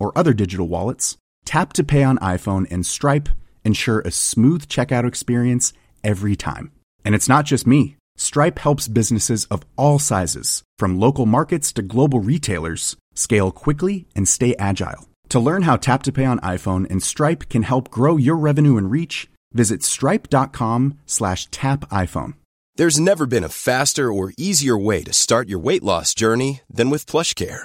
or other digital wallets, Tap to Pay on iPhone and Stripe ensure a smooth checkout experience every time. And it's not just me. Stripe helps businesses of all sizes, from local markets to global retailers, scale quickly and stay agile. To learn how Tap to Pay on iPhone and Stripe can help grow your revenue and reach, visit stripe.com slash tap iPhone. There's never been a faster or easier way to start your weight loss journey than with PlushCare.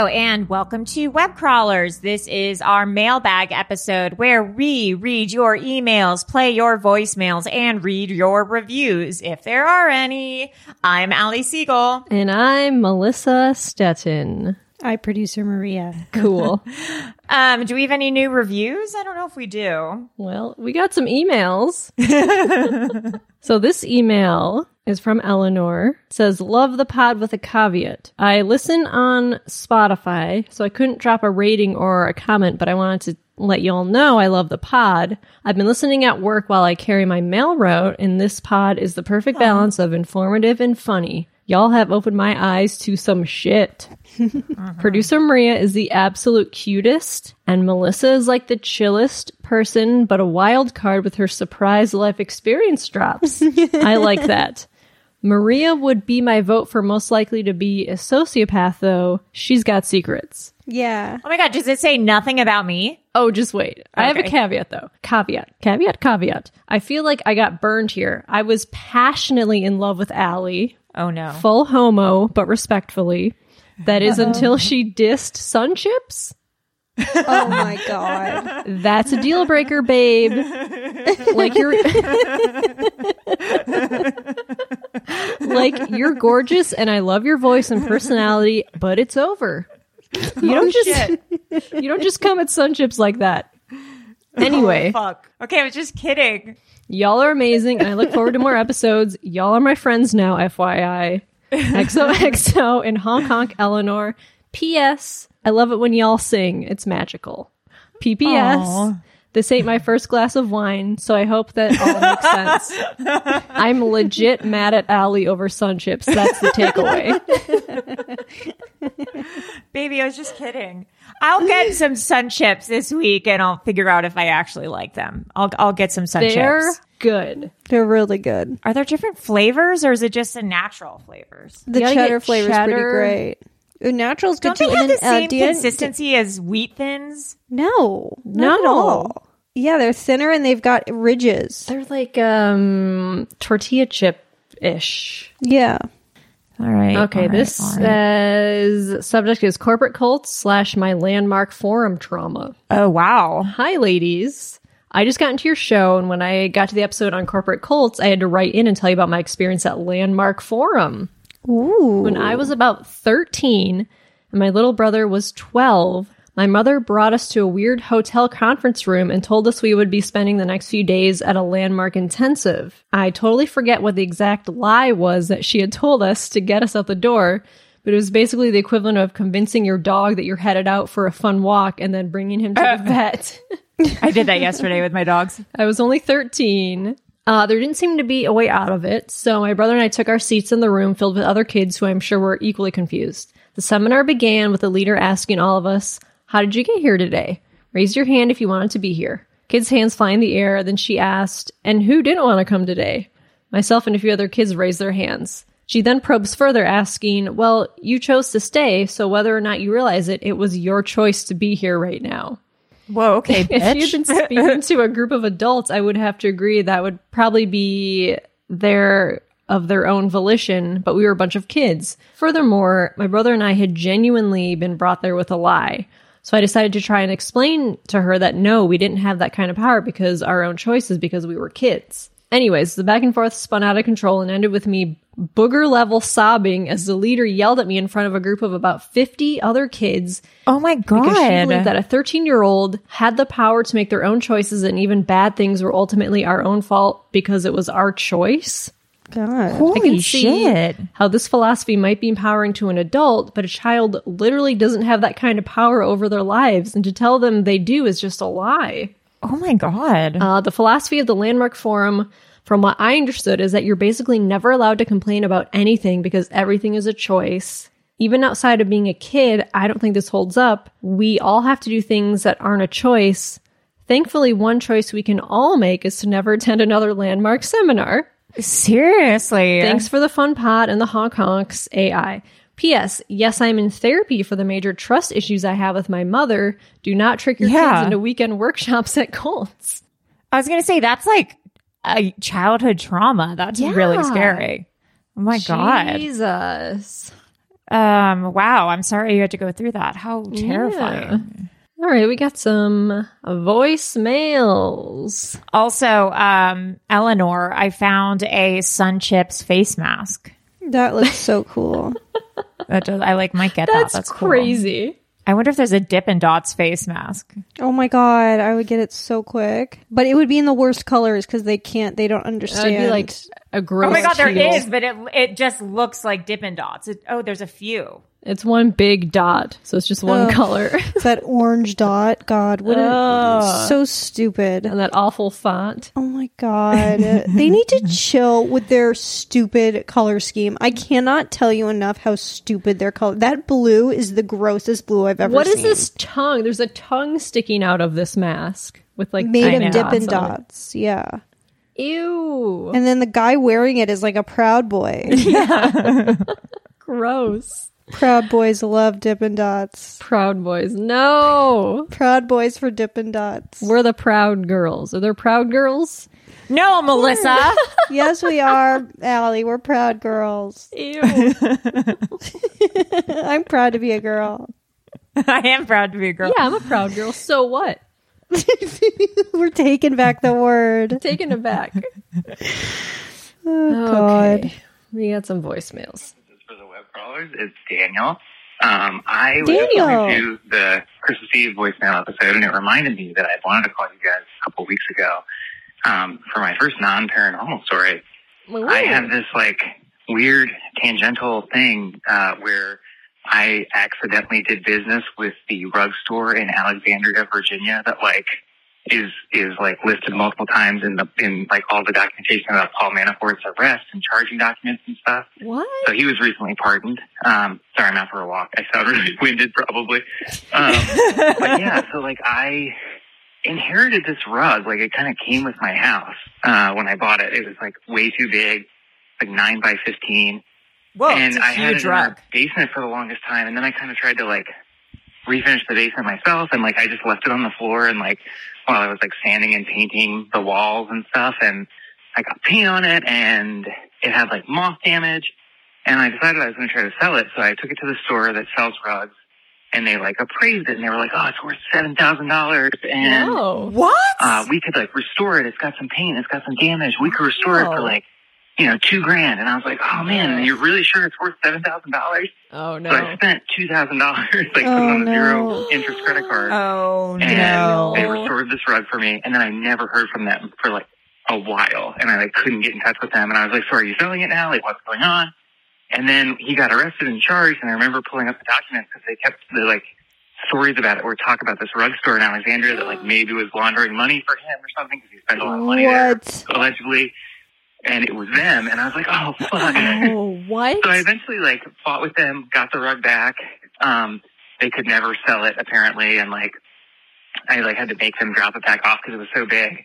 Hello and welcome to Web Crawlers. This is our mailbag episode where we read your emails, play your voicemails, and read your reviews if there are any. I'm Allie Siegel. And I'm Melissa Stetten. I producer Maria. Cool. Um, do we have any new reviews? I don't know if we do. well, we got some emails. so this email is from Eleanor. It says, Love the pod with a caveat. I listen on Spotify, so I couldn't drop a rating or a comment, but I wanted to let y'all know I love the pod. I've been listening at work while I carry my mail route, and this pod is the perfect balance of informative and funny. Y'all have opened my eyes to some shit. Producer Maria is the absolute cutest, and Melissa is like the chillest person, but a wild card with her surprise life experience drops. I like that. Maria would be my vote for most likely to be a sociopath, though. She's got secrets. Yeah. Oh my God, does it say nothing about me? Oh, just wait. I have a caveat though. Caveat. Caveat. Caveat. I feel like I got burned here. I was passionately in love with Allie. Oh no. Full homo, but respectfully. That is until she dissed Sun Chips. Oh my god. That's a deal breaker, babe. like you're like you're gorgeous and I love your voice and personality, but it's over. You oh, don't just you don't just come at Sun Chips like that. Anyway, Fuck. Okay, I was just kidding. y'all are amazing and I look forward to more episodes. Y'all are my friends now, FYI. XOXO and honk honk Eleanor. P.S. I love it when y'all sing. It's magical. P.P.S. This ain't my first glass of wine, so I hope that all makes sense. I'm legit mad at Allie over sun chips. That's the takeaway. Baby, I was just kidding. I'll get some sun chips this week and I'll figure out if I actually like them. I'll I'll get some sun chips. They're chips. good. They're really good. Are there different flavors or is it just the natural flavors? The cheddar flavor is pretty great. Ooh, natural's good Don't too. they have and the then, uh, same do you- consistency as wheat thins? No, not at No. all. Yeah, they're thinner and they've got ridges. They're like um tortilla chip ish. Yeah. All right. Okay, all right, this all right. says subject is corporate cults slash my landmark forum trauma. oh wow. Hi, ladies. I just got into your show, and when I got to the episode on corporate cults, I had to write in and tell you about my experience at Landmark Forum. Ooh. When I was about 13 and my little brother was 12, my mother brought us to a weird hotel conference room and told us we would be spending the next few days at a landmark intensive. I totally forget what the exact lie was that she had told us to get us out the door, but it was basically the equivalent of convincing your dog that you're headed out for a fun walk and then bringing him to the vet. I did that yesterday with my dogs. I was only 13. Uh, there didn't seem to be a way out of it, so my brother and I took our seats in the room filled with other kids who I'm sure were equally confused. The seminar began with the leader asking all of us, How did you get here today? Raise your hand if you wanted to be here. Kids' hands fly in the air, then she asked, And who didn't want to come today? Myself and a few other kids raised their hands. She then probes further, asking, Well, you chose to stay, so whether or not you realize it, it was your choice to be here right now. Whoa, okay, If you'd been speaking to a group of adults, I would have to agree that would probably be their of their own volition, but we were a bunch of kids. Furthermore, my brother and I had genuinely been brought there with a lie. So I decided to try and explain to her that no, we didn't have that kind of power because our own choices because we were kids. Anyways, the back and forth spun out of control and ended with me booger level sobbing as the leader yelled at me in front of a group of about 50 other kids oh my god, because she believed that a 13 year old had the power to make their own choices and even bad things were ultimately our own fault because it was our choice. God. holy I can see shit. how this philosophy might be empowering to an adult, but a child literally doesn't have that kind of power over their lives, and to tell them they do is just a lie. Oh my god. Uh, the philosophy of the Landmark Forum, from what I understood, is that you're basically never allowed to complain about anything because everything is a choice. Even outside of being a kid, I don't think this holds up. We all have to do things that aren't a choice. Thankfully, one choice we can all make is to never attend another landmark seminar. Seriously. Thanks for the fun pod and the honk honks AI. P.S. Yes, I'm in therapy for the major trust issues I have with my mother. Do not trick your Yeah. kids into weekend workshops at Colts. I was gonna say that's like a childhood trauma. That's really scary. Oh my god. Jesus. Um. Wow. I'm sorry you had to go through that. How terrifying. All right, we got some voicemails. Also, um, Eleanor, I found a Sun Chips face mask. That looks so cool. That does, I like might get That's, that. That's cool. crazy. I wonder if there's a Dip Dippin' Dots face mask. Oh my god, I would get it so quick. But it would be in the worst colors because they can't, they don't That understand. would be like a gross. Oh my god, there teal. is, but it it just looks like Dip Dippin' Dots. It, oh, there's a few. It's one big dot, so it's just one Ugh. color. that orange dot. God, what a, so stupid. and that awful font. Oh my god. they need to chill with their stupid color scheme. I cannot tell you enough how stupid their color. That blue is the grossest blue I've ever What seen. is this tongue? There's a tongue sticking out of this mask with like Made tiny of Dippin' dots on it. Dots. Yeah. Ew. And then the guy wearing it is like a proud boy. Gross. Proud boys love Dippin' Dots. Proud boys. No. Proud boys for Dippin' Dots. We're the proud girls. Are there proud girls? No, Melissa. yes, we are, Allie. We're proud girls. Ew. I'm proud to be a girl. I am proud to be a girl. yeah, I'm a proud girl. So what? We're taking back the word. Taking it back. Oh, God. Okay. We got some voicemails. For the crawlers. It's Daniel. Um, I was listening to the Christmas Eve voicemail episode, and it reminded me that I wanted to call you guys a couple weeks ago um, for my first non-paranormal story. I have this like weird tangential thing uh, where I accidentally did business with the rug store in Alexandria, Virginia, that like is is like listed multiple times in the in like all the documentation about Paul Manafort's arrest and charging documents and stuff. What? So he was recently pardoned. Um, sorry, I'm out for a walk. I sound really winded, probably. Um, but yeah, so like I inherited this rug. Like it kind of came with my house uh, when I bought it. It was like way too big, like nine by fifteen, Whoa, and I had it in the basement for the longest time. And then I kind of tried to like refinish the basement myself, and like I just left it on the floor, and like while I was like sanding and painting the walls and stuff, and I got paint on it, and it had like moth damage. And I decided I was going to try to sell it, so I took it to the store that sells rugs. and they like appraised it and they were like, oh, it's worth seven thousand dollars and No. What? uh, we could like restore it. It's got some paint. It's got some damage. We could restore it for like, you know, two grand. And I was like, oh man, you're really sure it's worth seven thousand dollars? Oh no. So I spent two thousand dollars like Oh, on a zero interest credit card, oh and no. they restored this rug for me. And then I never heard from them for like a while, and I like couldn't get in touch with them. And I was like, so are you selling it now? Like, what's going on? And then he got arrested and charged. And I remember pulling up the documents because they kept the like stories about it or talk about this rug store in Alexandria that like maybe was laundering money for him or something because he spent a lot of money there What? allegedly. And it was them, and I was like, oh fuck. Oh, what? So I eventually like fought with them, got the rug back. Um, they could never sell it apparently, and like I like had to make them drop it back off because it was so big.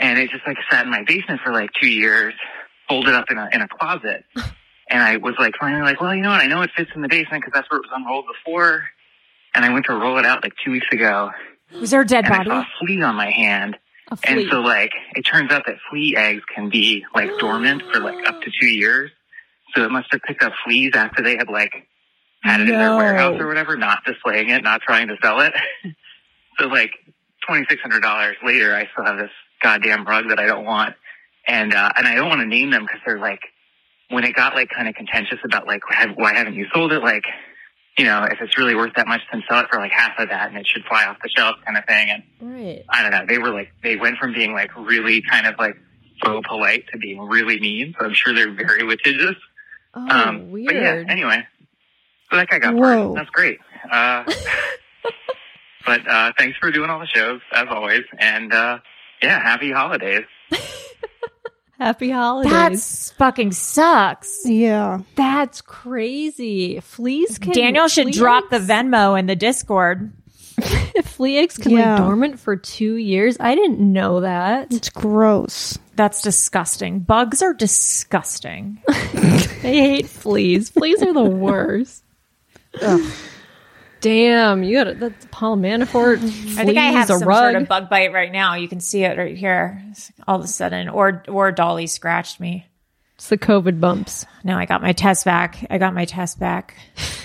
And it just like sat in my basement for like two years, folded up in a in a closet. And I was like finally like, well, you know what? I know it fits in the basement because that's where it was unrolled before. And I went to roll it out like two weeks ago, Was there a dead and I body? saw a flea on my hand. And so, like, it turns out that flea eggs can be like dormant for like up to two years. So it must have picked up fleas after they had like had it in their warehouse or whatever, not displaying it, not trying to sell it. so like twenty six hundred dollars later, I still have this goddamn rug that I don't want, and uh, and I don't want to name them because they're like when it got like kind of contentious about like why haven't you sold it? Like you know if it's really worth that much, then sell it for like half of that, and it should fly off the shelf, kind of thing. And right. I don't know. They were like, they went from being like really kind of like so polite to being really mean. So I'm sure they're very litigious. Oh, um, weird. But yeah, anyway. So that guy got Whoa. pardoned. That's great. Uh, but uh, thanks for doing all the shows, as always. And uh, yeah, happy holidays. Happy holidays. That's fucking sucks. Yeah. That's crazy. Fleas can. Daniel should flea drop the Venmo in the Discord. flea eggs can Yeah. lay dormant for two years. I didn't know that. It's gross. That's disgusting. Bugs are disgusting. I hate fleas. Fleas are the worst. Damn, you got it. That's Paul Manafort. I think I have a some rug. sort of bug bite right now. You can see it right here. All of a sudden, or or Dolly scratched me. It's the COVID bumps. No, I got my test back. I got my test back.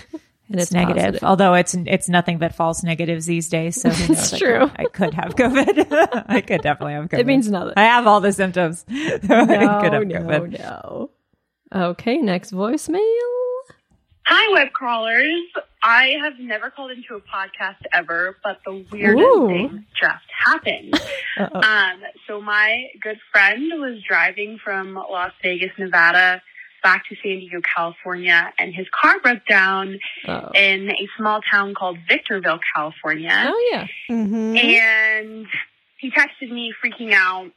And It's, it's negative, positive. although it's it's nothing but false negatives these days. So it's? I true. could- I could have COVID. I could definitely have COVID. It means nothing. I have all the symptoms. I could have No, no, COVID. no. Okay, next voicemail. Hi, web crawlers. I have never called into a podcast ever, but the weirdest Ooh. thing just happened. Um, so my good friend was driving from Las Vegas, Nevada, back to San Diego, California, and his car broke down Oh. in a small town called Victorville, California. oh yeah. hmm And he texted me freaking out.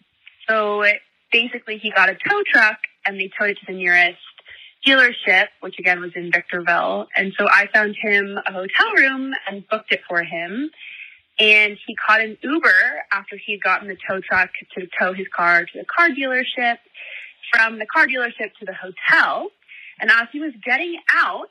So basically, he got a tow truck and they towed it to the nearest dealership, which again was in Victorville. And so I found him a hotel room and booked it for him. And he caught an Uber after he had gotten the tow truck to tow his car to the car dealership, from the car dealership to the hotel. And as he was getting out,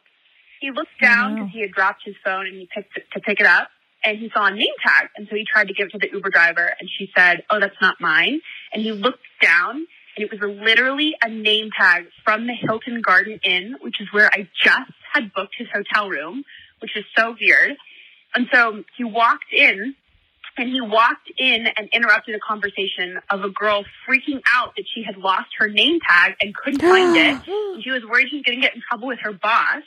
he looked oh, down because he had dropped his phone and he picked it to pick it up and he saw a name tag. And so he tried to give it to the Uber driver and she said, Oh, that's not mine. And he looked down it was literally a name tag from the Hilton Garden Inn, which is where I just had booked his hotel room, which is so weird. And so he walked in and he walked in and interrupted a conversation of a girl freaking out that she had lost her name tag and couldn't find it. She was worried she was going to get in trouble with her boss.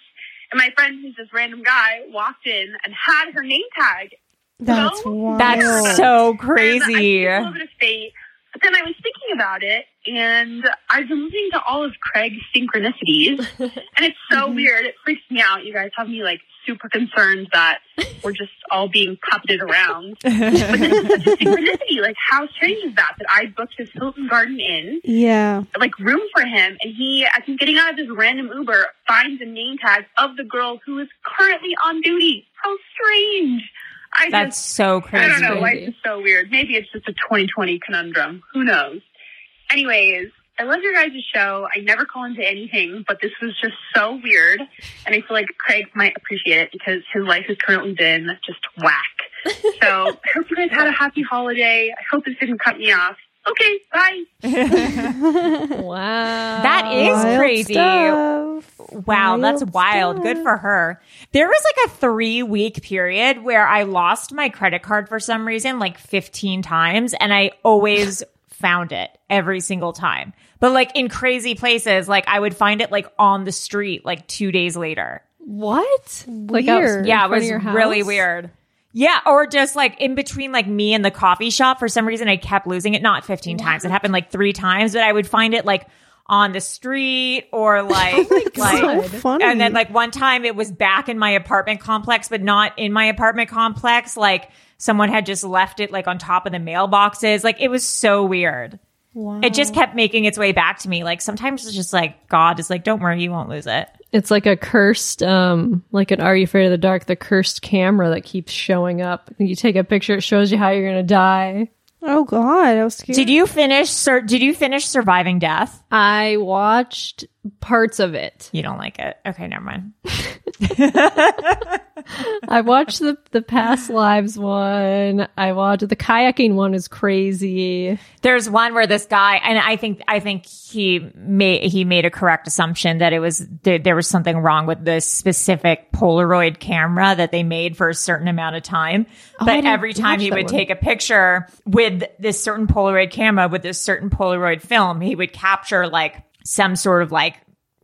And my friend, who's this random guy, walked in and had her name tag. That's So- wild. That's so And I crazy. think a little bit of fate. But then I was thinking about it, and I've been listening to all of Craig's synchronicities, and it's so mm-hmm. weird. It freaks me out. You guys have me like super concerned that we're just all being puppeted around. but this is such a synchronicity. Like, how strange is that? That I booked his Hilton Garden Inn, yeah. like room for him, and he, as he's getting out of this random Uber, finds a name tag of the girl who is currently on duty. How strange! I That's just so crazy. I don't know. Life is so weird. Maybe it's just a 2020 conundrum. Who knows? Anyways, I love your guys' show. I never call into anything, but this was just so weird. And I feel like Craig might appreciate it because his life has currently been just whack. So I hope you guys had a happy holiday. I hope this didn't cut me off. Okay, bye. wow. That is Wild crazy. stuff. Wow, that's Wild wild. Good for her. There was like a three week period where I lost my credit card for some reason, like 15 times, and I always found it every single time. But like in crazy places, like I would find it like on the street like two days later. What? Like out Weird. Yeah, it was really weird. Yeah, or just like in between like me and the coffee shop, for some reason I kept losing it. Not 15 times. It happened like three times, but I would find it like on the street or like, like So and then like one time it was back in my apartment complex, but not in my apartment complex. Like someone had just left it like on top of the mailboxes. Like it was so weird. It just kept making its way back to me. Like sometimes it's just like God is like, don't worry, you won't lose it. It's like a cursed, um, like an Are You Afraid of the Dark? The cursed camera that keeps showing up. You take a picture, it shows you how you're gonna die. Oh God, I was scared. Did you finish? Sur- did you finish surviving death? I watched parts of it. You don't like it. Okay, never mind. I watched the the past lives one. I watched the kayaking one is crazy. There's one where this guy, and I think I think he made he made a correct assumption that it was there, there was something wrong with this specific Polaroid camera that they made for a certain amount of time. Oh, I but every time he would one. take a picture with this certain Polaroid camera with this certain Polaroid film, he would capture like some sort of like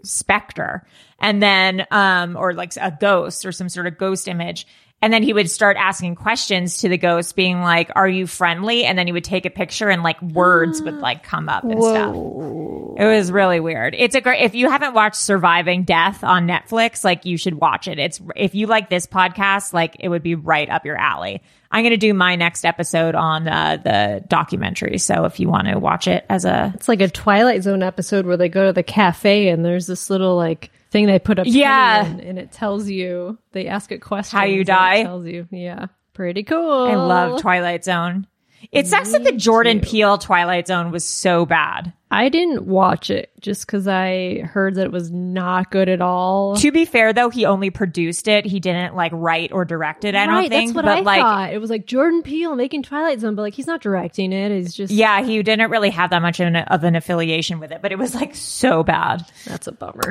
specter. And then um or like a ghost or some sort of ghost image and then he would start asking questions to the ghost being like are you friendly? And then he would take a picture and like words would like come up and stuff. It was really weird. It's a great if you haven't watched surviving death on netflix like you should watch it. It's if you like this podcast like it would be right up your alley. I'm going to do my next episode on uh, the documentary so if you want to watch it as a It's like a Twilight Zone episode where they go to the cafe and there's this little like thing they put up Yeah. in, and it tells you they ask it questions How you die. It tells you, yeah, pretty cool. I love Twilight Zone. It sucks that the Jordan too. Peele Twilight Zone was so bad. I didn't watch it just because I heard that it was not good at all. To be fair, though, he only produced it. He didn't like write or direct it. I don't think. that's what but I like, thought. It was like Jordan Peele making Twilight Zone, but like he's not directing it. He's just yeah, he didn't really have that much of an, of an affiliation with it. But it was like so bad. That's a bummer.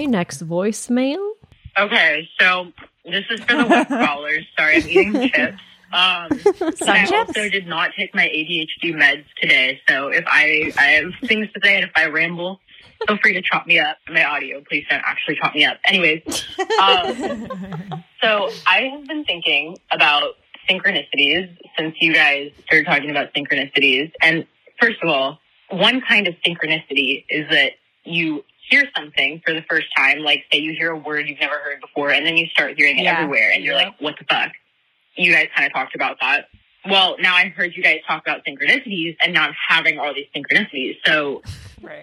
Okay, next voicemail. Okay, so this is for the web crawlers. Sorry, I'm eating chips. Um, I chips? also did not take my ADHD meds today, so if I I have things to say and if I ramble, feel free to chop me up. My audio, please don't actually chop me up. Anyways, um, so I have been thinking about synchronicities since you guys started talking about synchronicities. And first of all, one kind of synchronicity is that you hear something for the first time, like say you hear a word you've never heard before, and then you start hearing it Yeah. everywhere, and you're like, what the fuck? You guys kind of talked about that. Well, now I've heard you guys talk about synchronicities, and now I'm having all these synchronicities. So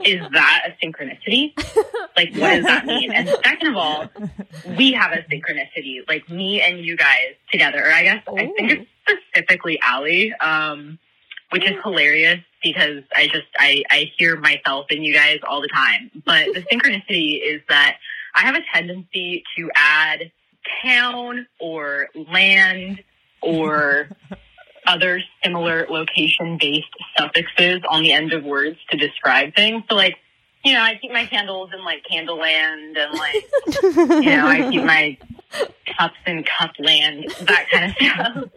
is that a synchronicity? like, what does that mean? And second of all, we have a synchronicity, like me and you guys together. Or I guess I think it's specifically Allie, um, which is hilarious because I just I, I hear myself and you guys all the time. But the synchronicity is that I have a tendency to add town or land or other similar location based suffixes on the end of words to describe things. So like, you know, I keep my candles in like Candleland and like you know, I keep my cups in Cupland, that kind of stuff.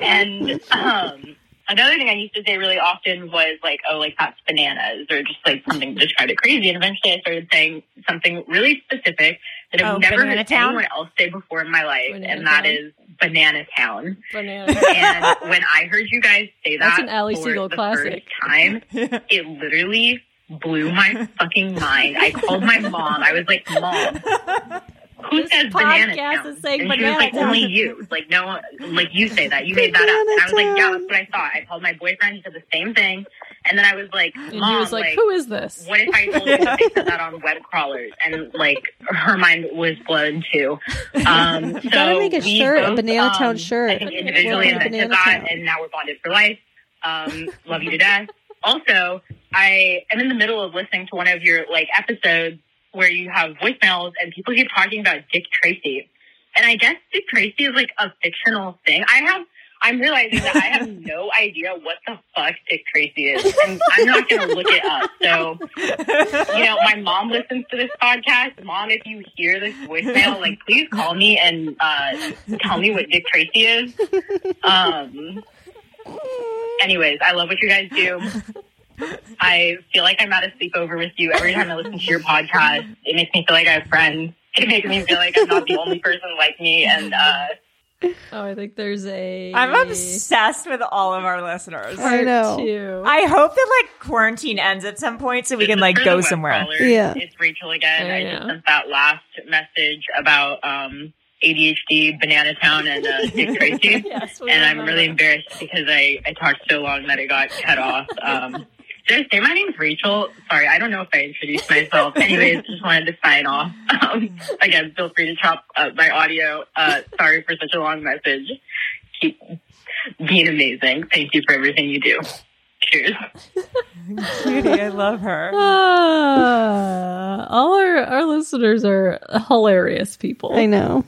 And um another thing I used to say really often was like, oh, like that's bananas or just like something to describe it crazy. And eventually I started saying something really specific that I've Oh, never heard Town? anyone else say before in my life, Banana and that Town? is Banana Town. Banana. and when I heard you guys say that That's an Allie for Siegel the classic. first time, it literally blew my fucking mind. I called my mom. I was like, "Mom, who says banana town?" is saying and she was banana like, town. "Only you." Like, no, one- like you say that. You made that up. And I was like, "Yeah, that's what I thought." I called my boyfriend. He said the same thing. And then I was like, And "Mom, he was like, "Who is this?" what if I told you that they said that on web crawlers? And like her mind was blown too. Um, so gotta make a shirt, a both, Banana um, Town shirt. I think individually Banana Town. that, and now we're bonded for life. Um, love you to death. Also, I am in the middle of listening to one of your like episodes where you have voicemails and people keep talking about Dick Tracy. And I guess Dick Tracy is like a fictional thing. I have I'm realizing that I have no idea what the fuck Dick Tracy is. And I'm not gonna look it up. So you know, my mom listens to this podcast. Mom, if you hear this voicemail, like please call me and uh tell me what Dick Tracy is. Um anyways, I love what you guys do. I feel like I'm at a sleepover with you every time I listen to your podcast. It makes me feel like I have friends. It makes me feel like I'm not the only person like me. And uh, Oh, I think there's a. I'm obsessed with all of our listeners. I know. Two. I hope that like quarantine ends at some point so we can like go somewhere. crawlers, Yeah. It's Rachel again. I I, just sent that last message about um, ADHD, Banana Town, and uh, Dick Tracy. Yes, and I'm really embarrassed because I, I talked so long that it got cut off. Um, did I say my name's Rachel? Sorry, I don't know if I introduced myself. Anyways, just wanted to sign off. Um, again, feel free to chop up my audio. Uh, sorry for such a long message. Keep being amazing. Thank you for everything you do. Cheers. Cutie, I love her. Ah, all our our listeners are hilarious people. I know.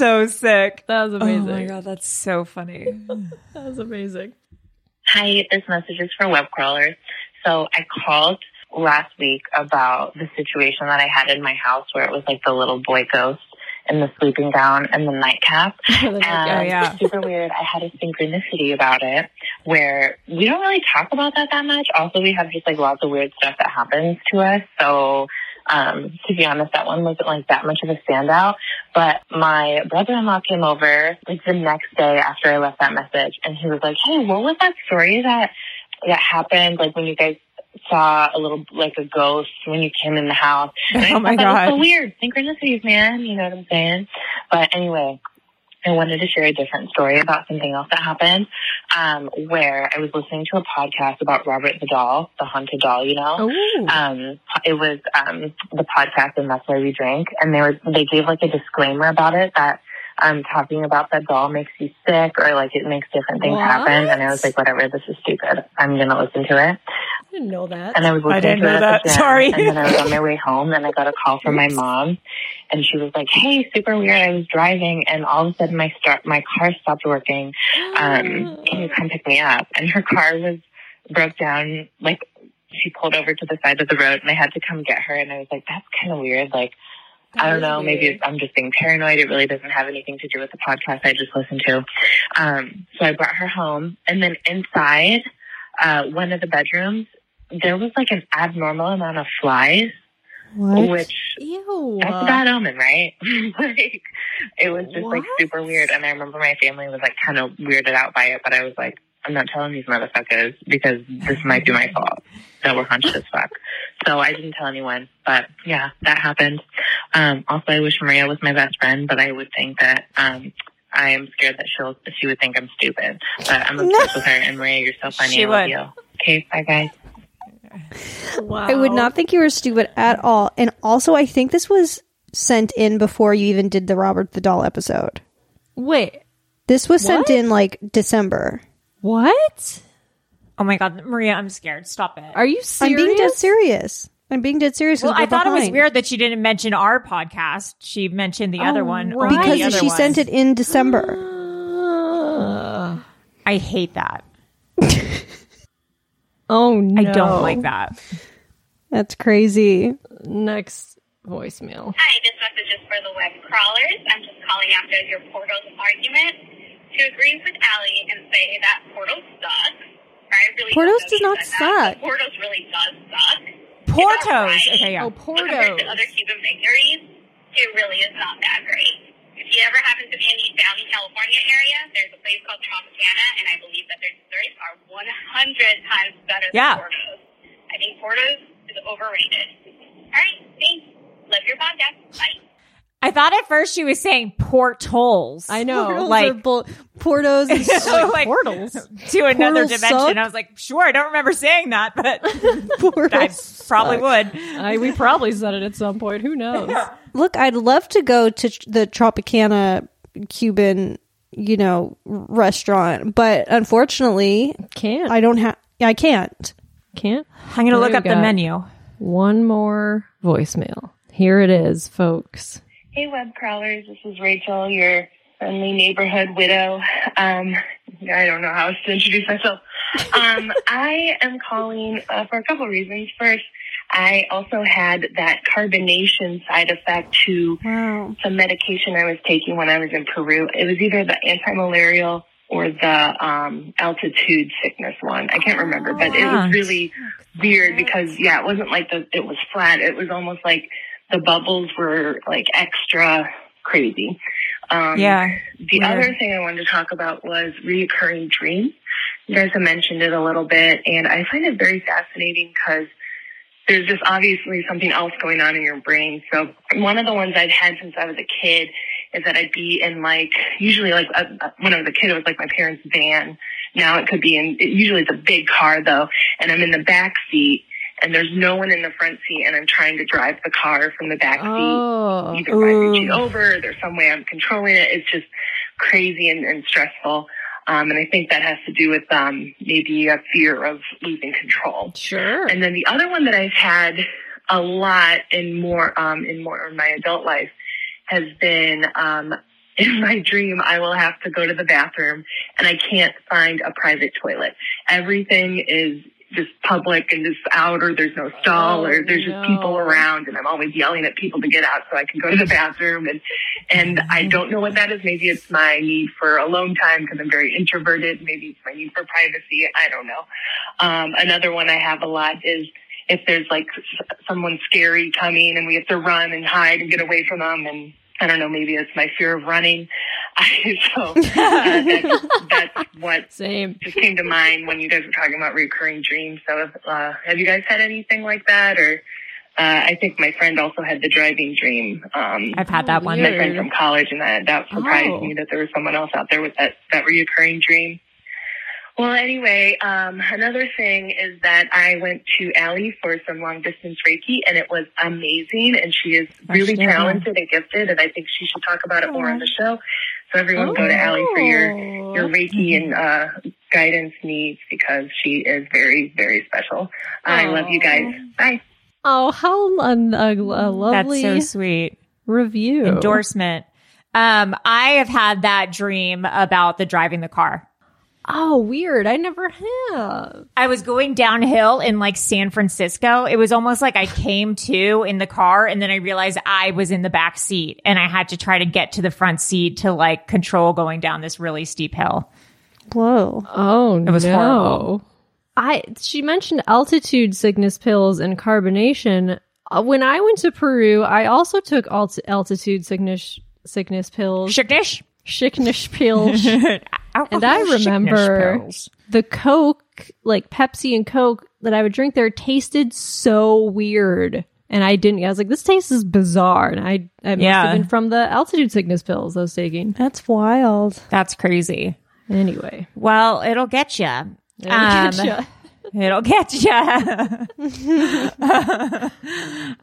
So sick. That was amazing. Oh my god, that's so funny. That was amazing. Hi, this message is for web crawlers. So I called last week about the situation that I had in my house where it was like the little boy ghost and the sleeping gown and the nightcap. and Oh, yeah. it's super weird. I had a synchronicity about it where we don't really talk about that that much. Also, we have just like lots of weird stuff that happens to us. So, um, to be honest, that one wasn't like that much of a standout. But my brother-in-law came over like the next day after I left that message and he was like, Hey, what was that story that, that happened? Like when you guys saw a little, like a ghost when you came in the house. And I Oh my thought that was so weird. Synchronicities, man. You know what I'm saying? But anyway, I wanted to share a different story about something else that happened, um, where I was listening to a podcast about Robert the doll, the haunted doll, you know. Ooh. Um, it was um, the podcast, and that's why we drink. And they were they gave like a disclaimer about it that um, talking about that doll makes you sick or like it makes different things happen. And I was like, whatever, this is stupid. I'm gonna listen to it. I didn't know that. And I was listening I didn't to know it that. gym, Sorry. And then I was on my way home and I got a call from my mom and she was like, Hey, super weird. I was driving and all of a sudden my start my car stopped working. Um, can you come pick me up? And her car was broke down like she pulled over to the side of the road and I had to come get her and I was like, That's kinda weird. Like I don't know. Maybe it's, I'm just being paranoid. It really doesn't have anything to do with the podcast I just listened to. Um, so I brought her home, and then inside uh, one of the bedrooms, there was like an abnormal amount of flies, What? which Ew. that's a bad omen, right? like it was just like super weird. And I remember my family was like kind of weirded out by it, but I was like, I'm not telling these motherfuckers because this might be my fault that we're hunched as fuck. So I didn't tell anyone. But yeah, that happened. Um, also, I wish Maria was my best friend, but I would think that um, I am scared that she'll she would think I'm stupid. But I'm obsessed with her. And Maria, you're so funny. She I love would. you. Okay, bye guys. Wow. I would not think you were stupid at all. And also, I think this was sent in before you even did the Robert the Doll episode. Wait. This was sent What? in like December. What? Oh my god, Maria, I'm scared. Stop it. Are you serious? I'm being dead serious. I'm being dead serious. well, 'cause I we're thought it was weird that she didn't mention our podcast. She mentioned the other one. right. because other she one. sent it in December. Uh, I hate that. oh no. I don't like that. That's crazy. Next voicemail. Hi, this message is for the web crawlers. I'm just calling after your portals argument to agree with Allie and say that portals suck. I really Portos does not said that, suck. but Portos really does suck. Portos. right. Okay, yeah. Oh, But compared to other Cuban bakeries, it really is not that great. If you ever happen to be in the East Valley, California area, there's a place called Tropicana, and I believe that their desserts are 100 times better Yeah. than Portos. I think Portos is overrated. All right, thanks. Love your podcast. Bye. I thought at first she was saying portals. I know. Portals like- are bull- Portos and stuff. like portals. to another Portals dimension. suck? I was like, sure, I don't remember saying that, but I probably suck. would. I, we probably said it at some point. Who knows? Look, I'd love to go to tr- the Tropicana Cuban, you know, restaurant, but unfortunately, Can't. I don't have. I can't. Can't. I'm going to There look up the menu. One more voicemail. Here it is, folks. Hey, web crawlers. This is Rachel, your friendly neighborhood widow. Um, I don't know how else to introduce myself. Um, I am calling uh, for a couple reasons. First, I also had that carbonation side effect to Wow. some medication I was taking when I was in Peru. It was either the anti-malarial or the um, altitude sickness one. I can't remember, but it was really weird because yeah, it wasn't like the it was flat. It was almost like the bubbles were like extra crazy. Um, Yeah. The weird. other thing I wanted to talk about was reoccurring dreams. You guys have mentioned it a little bit, and I find it very fascinating because there's just obviously something else going on in your brain. So one of the ones I've had since I was a kid is that I'd be in like usually like uh, uh, when I was a kid it was like my parents' van. Now it could be in it, usually it's a big car though, and I'm in the back seat and there's no one in the front seat and I'm trying to drive the car from the back seat Oh. either by reaching over, there's some way I'm controlling it. It's just crazy and, and stressful. Um, and I think that has to do with um, maybe a fear of losing control. Sure. And then the other one that I've had a lot in more um, in more in my adult life has been um, in my dream I will have to go to the bathroom and I can't find a private toilet. Everything is just public and just out or there's no stall Oh, or there's just people around and I'm always yelling at people to get out so I can go to the bathroom and and I don't know what that is. Maybe it's my need for alone time because I'm very introverted. Maybe it's my need for privacy. I don't know. Um, another one I have a lot is if there's like someone scary coming and we have to run and hide and get away from them and I don't know, maybe it's my fear of running. so uh, that's, that's what Same. just came to mind when you guys were talking about recurring dreams. So, uh, have you guys had anything like that, or Uh, I think my friend also had the driving dream. Um, I've had that one. My friend from college, and that, that surprised Oh. me that there was someone else out there with that, that reoccurring dream. Well, anyway, um, another thing is that I went to Allie for some long distance Reiki, and it was amazing. And she is really Gosh, talented and gifted, and I think she should talk about it more on the show. So everyone go to Allie for your your Reiki and uh, guidance needs because she is very very special. I love you guys. Bye. Oh, how un- a, a lovely That's so sweet. review. Endorsement. Um, I have had that dream about the driving the car. Oh, weird. I never have. I was going downhill in like San Francisco. It was almost like I came to in the car and then I realized I was in the back seat and I had to try to get to the front seat to like control going down this really steep hill. Whoa. Oh, It was no. horrible. I she mentioned altitude sickness pills and carbonation. Uh, when I went to Peru, I also took alt- altitude sickness sickness pills. Sickness? Sickness pills. and I remember the Coke, like Pepsi and Coke that I would drink there tasted so weird. And I didn't, I was like, this taste is bizarre. And I, I must Yeah. have been from the altitude sickness pills I was taking. That's wild. That's crazy. Anyway. Well, it'll get you. It'll getcha. Um, It'll get you.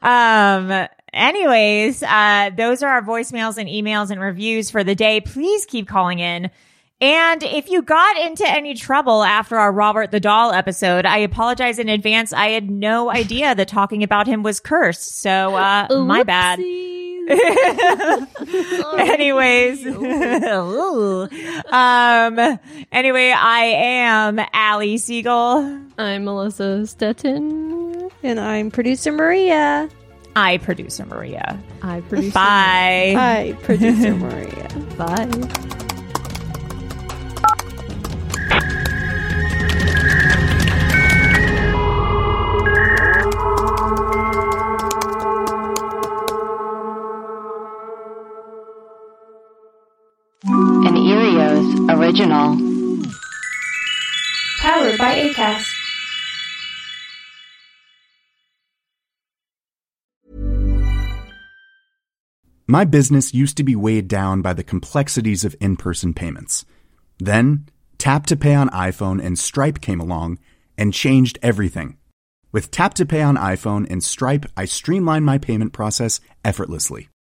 um. Anyways, uh, those are our voicemails and emails and reviews for the day. Please keep calling in. And if you got into any trouble after our Robert the Doll episode, I apologize in advance. I had no idea that talking about him was cursed. So, uh, my bad. Anyways, um, anyway, I am Allie Siegel. I'm Melissa Stetten. And I'm producer Maria. I producer Maria. I producer Bye. Hi, producer Maria. Bye. An Earios original. Powered by ACAST. My business used to be weighed down by the complexities of in person payments. Then, Tap to Pay on iPhone and Stripe came along and changed everything. With Tap to Pay on iPhone and Stripe, I streamlined my payment process effortlessly.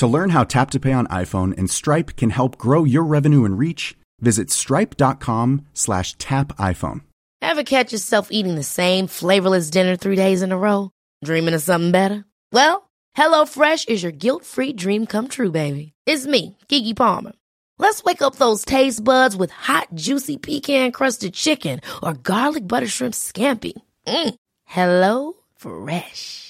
To learn how Tap to Pay on iPhone and Stripe can help grow your revenue and reach, visit stripe.com slash tap iPhone. Ever catch yourself eating the same flavorless dinner three days in a row? Dreaming of something better? Well, HelloFresh is your guilt-free dream come true, baby. It's me, Keke Palmer. Let's wake up those taste buds with hot, juicy pecan-crusted chicken or garlic butter shrimp scampi. Mm. Hello Fresh.